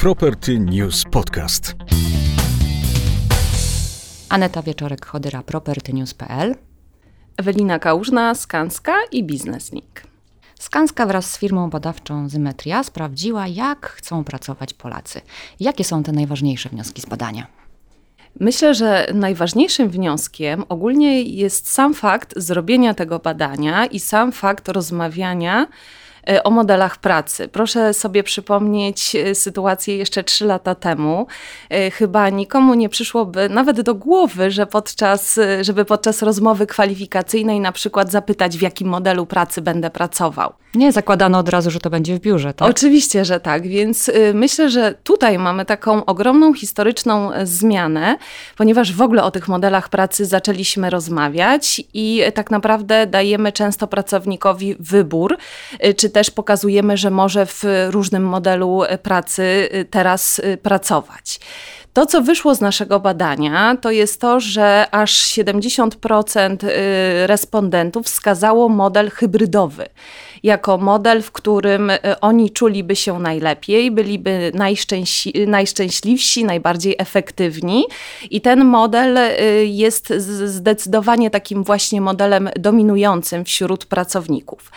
Property News Podcast. Aneta Wieczorek-Chodyra, propertynews.pl Ewelina Kałużna, Skanska i Business Link. Skanska wraz z firmą badawczą Zymetria sprawdziła, jak chcą pracować Polacy. Jakie są te najważniejsze wnioski z badania? Myślę, że najważniejszym wnioskiem ogólnie jest sam fakt zrobienia tego badania i sam fakt rozmawiania o modelach pracy. Proszę sobie przypomnieć e, sytuację jeszcze trzy lata temu. E, chyba nikomu nie przyszłoby nawet do głowy, że podczas, żeby podczas rozmowy kwalifikacyjnej na przykład zapytać, w jakim modelu pracy będę pracował. Nie zakładano od razu, że to będzie w biurze, tak? Oczywiście, że tak. Więc myślę, że tutaj mamy taką ogromną historyczną zmianę, ponieważ w ogóle o tych modelach pracy zaczęliśmy rozmawiać i tak naprawdę dajemy często pracownikowi wybór, czy też pokazujemy, że może w różnym modelu pracy y, teraz y, pracować. To, co wyszło z naszego badania, to jest to, że aż 70% y, respondentów wskazało model hybrydowy jako model, w którym oni czuliby się najlepiej, byliby najszczęśli najszczęśliwsi, najbardziej efektywni. I ten model jest zdecydowanie takim właśnie modelem dominującym wśród pracowników.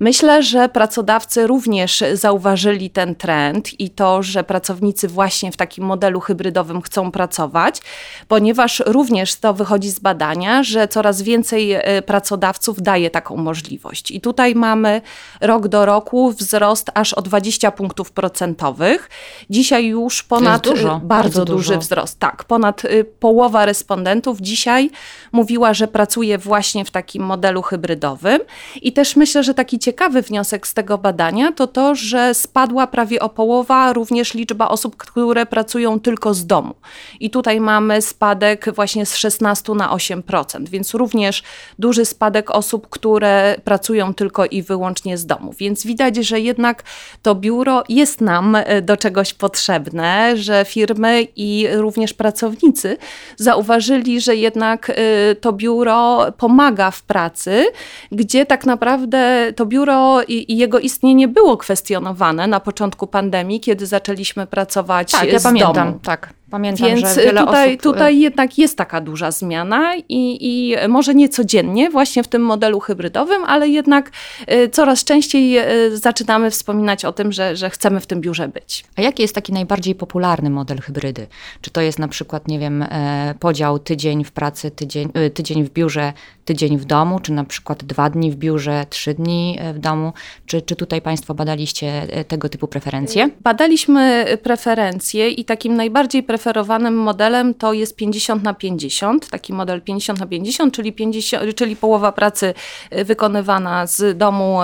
Myślę, że pracodawcy również zauważyli ten trend i to, że pracownicy właśnie w takim modelu hybrydowym chcą pracować, ponieważ również to wychodzi z badania, że coraz więcej e, pracodawców daje taką możliwość. I tutaj mamy rok do roku wzrost aż o 20 punktów procentowych. Dzisiaj już ponad dużo, bardzo, bardzo duży dużo. wzrost. Tak, ponad e, połowa respondentów dzisiaj mówiła, że pracuje właśnie w takim modelu hybrydowym. I też myślę, że taki ciekawy wniosek z tego badania to to, że spadła prawie o połowa również liczba osób, które pracują tylko z domu. I tutaj mamy spadek właśnie z 16 na 8%, więc również duży spadek osób, które pracują tylko i wyłącznie z domu. Więc widać, że jednak to biuro jest nam e, do czegoś potrzebne, że firmy i również pracownicy zauważyli, że jednak e, to biuro pomaga w pracy, gdzie tak naprawdę to biuro i, i, jego istnienie było kwestionowane na początku pandemii, kiedy zaczęliśmy pracować tak, ja z pamiętam, domu. Tak, pamiętam, Więc że wiele tutaj, osób... tutaj jednak jest taka duża zmiana i, i może nie codziennie właśnie w tym modelu hybrydowym, ale jednak y, coraz częściej y, zaczynamy wspominać o tym, że, że chcemy w tym biurze być. A jaki jest taki najbardziej popularny model hybrydy? Czy to jest na przykład, nie wiem, e, podział tydzień w pracy, tydzień, y, tydzień w biurze, tydzień w domu, czy na przykład dwa dni w biurze, trzy dni e, w domu? Czy, czy tutaj Państwo badaliście e, tego typu preferencje? Badaliśmy preferencje i takim najbardziej preferowanym modelem to jest 50 na 50, taki model 50 na 50, czyli, 50, czyli połowa pracy e, wykonywana z domu,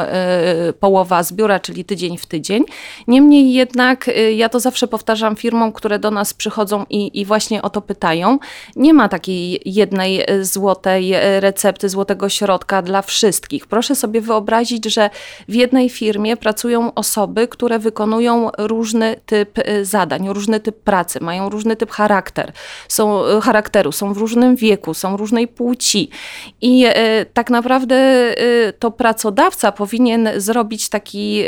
połowa z biura, czyli tydzień w tydzień. Niemniej jednak ja to zawsze powtarzam firmom, które do nas przychodzą i, i właśnie o to pytają. Nie ma takiej jednej złotej recepty, złotego środka dla wszystkich. Proszę sobie wyobrazić, że w jednej firmie pracują osoby, które wykonują różny typ y, zadań, różny typ pracy, mają różny typ charakter, są, y, charakteru, są w różnym wieku, są różnej płci. I y, tak naprawdę to pracodawca powinien zrobić taki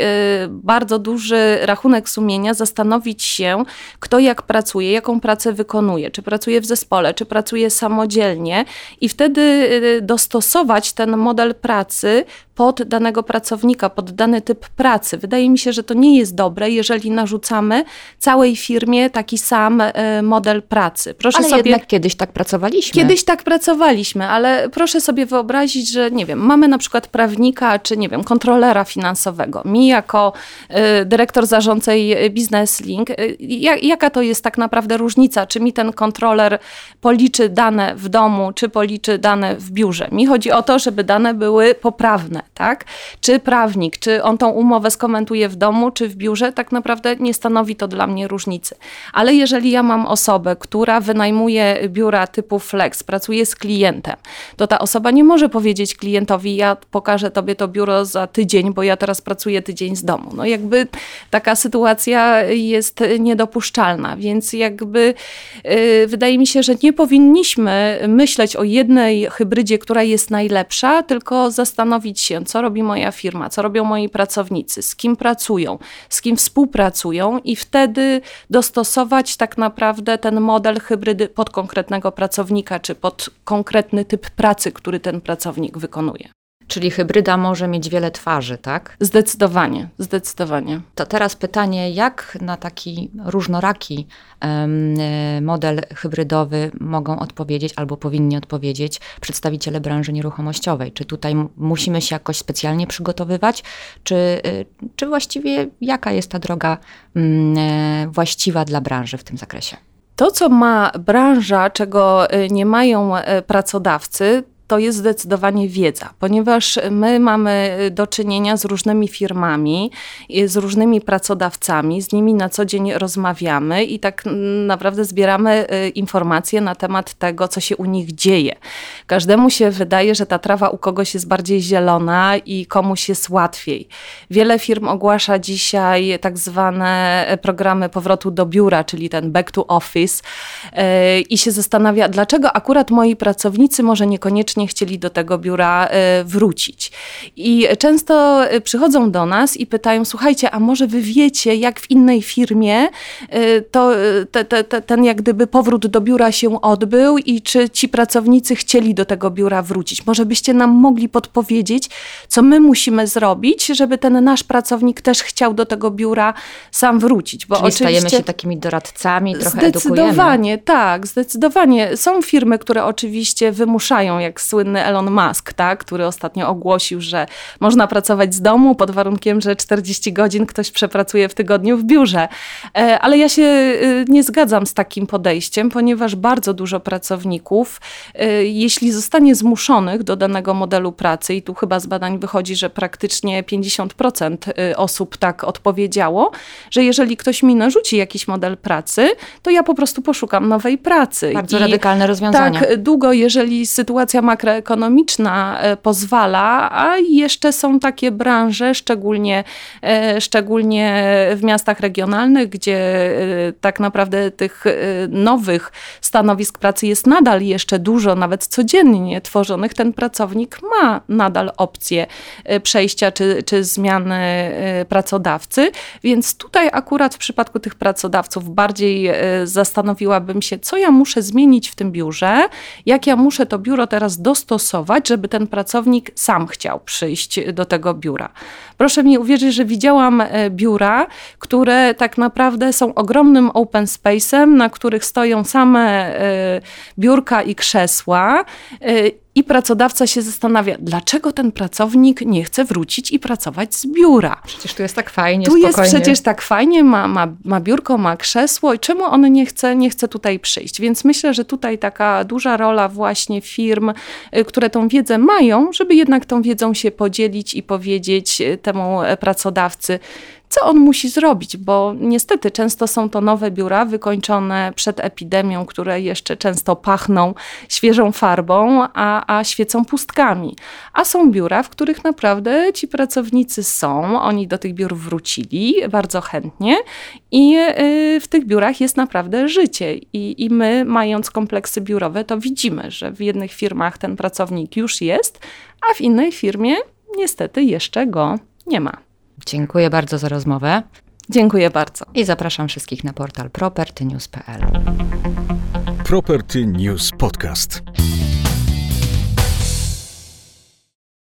bardzo duży rachunek sumienia, zastanowić się, kto jak pracuje, jaką pracę wykonuje, czy pracuje w zespole, czy pracuje samodzielnie i wtedy do dostosować ten model pracy pod danego pracownika, pod dany typ pracy. Wydaje mi się, że to nie jest dobre, jeżeli narzucamy całej firmie taki sam e, model pracy. Proszę ale sobie, jednak kiedyś tak pracowaliśmy. Kiedyś tak pracowaliśmy, ale proszę sobie wyobrazić, że nie wiem, mamy na przykład prawnika, czy nie wiem, kontrolera finansowego. Mi jako y, dyrektor zarządcej Business Link, y, jaka to jest tak naprawdę różnica, czy mi ten kontroler policzy dane w domu, czy policzy dane w biurze. Mi chodzi o to, żeby dane były poprawne tak? Czy prawnik, czy on tą umowę skomentuje w domu, czy w biurze, tak naprawdę nie stanowi to dla mnie różnicy. Ale jeżeli ja mam mam osobę, która wynajmuje biura typu flex, pracuje z klientem, to ta osoba nie może powiedzieć klientowi, ja pokażę tobie to biuro za tydzień, bo ja teraz pracuję tydzień z domu. No jakby taka sytuacja jest niedopuszczalna, więc jakby yy, wydaje mi się, że nie powinniśmy myśleć o jednej hybrydzie, która jest najlepsza, tylko zastanowić się, co robi moja firma, co robią moi pracownicy, z kim pracują, z kim współpracują i wtedy dostosować tak naprawdę ten model hybrydy pod konkretnego pracownika, czy pod konkretny typ pracy, który ten pracownik wykonuje. Czyli hybryda może mieć wiele twarzy, tak? Zdecydowanie, zdecydowanie. To teraz pytanie, jak na taki różnoraki um, model hybrydowy mogą odpowiedzieć albo powinni odpowiedzieć przedstawiciele branży nieruchomościowej? Czy tutaj musimy się jakoś specjalnie przygotowywać, czy, y, czy właściwie jaka jest ta droga um, właściwa dla branży w tym zakresie? To, co ma branża, czego nie mają pracodawcy, to jest zdecydowanie wiedza, ponieważ my mamy do czynienia z różnymi firmami, z różnymi pracodawcami, z nimi na co dzień rozmawiamy i tak naprawdę zbieramy y, informacje na temat tego, co się u nich dzieje. Każdemu się wydaje, że ta trawa u kogoś jest bardziej zielona i komuś jest łatwiej. Wiele firm ogłasza dzisiaj tak zwane programy powrotu do biura, czyli ten back to office y, i się zastanawia, dlaczego akurat moi pracownicy może niekoniecznie koniecznie chcieli do tego biura e, wrócić. I często e, przychodzą do nas i pytają: Słuchajcie, a może wy wiecie, jak w innej firmie e, to, te, te, te, ten jak gdyby powrót do biura się odbył i czy ci pracownicy chcieli do tego biura wrócić? Może byście nam mogli podpowiedzieć, co my musimy zrobić, żeby ten nasz pracownik też chciał do tego biura sam wrócić? Bo Czyli oczywiście stajemy się takimi doradcami, trochę Zdecydowanie, edukujemy. tak, zdecydowanie. Są firmy, które oczywiście wymuszają, jak słynny Elon Musk, tak, który ostatnio ogłosił, że można pracować z domu pod warunkiem, że 40 godzin ktoś przepracuje w tygodniu w biurze. E, ale ja się y, nie zgadzam z takim podejściem, ponieważ bardzo dużo pracowników, y, jeśli zostanie zmuszonych do danego modelu pracy, i tu chyba z badań wychodzi, że praktycznie 50% y, osób tak odpowiedziało, że jeżeli ktoś mi narzuci jakiś model pracy, to ja po prostu poszukam nowej pracy. Bardzo I radykalne rozwiązanie. Tak długo, jeżeli sytuacja ma makroekonomiczna e, pozwala, a jeszcze są takie branże, szczególnie, e, szczególnie w miastach regionalnych, gdzie e, tak naprawdę tych nowych stanowisk pracy jest nadal jeszcze dużo, nawet codziennie tworzonych, ten pracownik ma nadal opcję przejścia czy, czy zmiany pracodawcy, więc tutaj akurat w przypadku tych pracodawców bardziej zastanowiłabym się, co ja muszę zmienić w tym biurze, jak ja muszę to biuro teraz dostosować, żeby ten pracownik sam chciał przyjść do tego biura. Proszę mi uwierzyć, że widziałam e, biura, które tak naprawdę są ogromnym open space'em, na których stoją same e, biurka i krzesła e, i pracodawca się zastanawia, dlaczego ten pracownik nie chce wrócić i pracować z biura. Przecież tu jest tak fajnie, Tu spokojnie. jest przecież tak fajnie, ma, ma, ma biurko, ma krzesło i czemu on nie chce, nie chce tutaj przyjść? Więc myślę, że tutaj taka duża rola właśnie firm, y, które tą wiedzę mają, żeby jednak tą wiedzą się podzielić i powiedzieć y, temu e, pracodawcy, co on musi zrobić, bo niestety często są to nowe biura wykończone przed epidemią, które jeszcze często pachną świeżą farbą, a, a świecą pustkami. A są biura, w których naprawdę ci pracownicy są, oni do tych biur wrócili bardzo chętnie i y, w tych biurach jest naprawdę życie. I, I my, mając kompleksy biurowe, to widzimy, że w jednych firmach ten pracownik już jest, a w innej firmie niestety jeszcze go nie ma. Dziękuję bardzo za rozmowę. Dziękuję bardzo. I zapraszam wszystkich na portal propertynews.pl. Property News Podcast.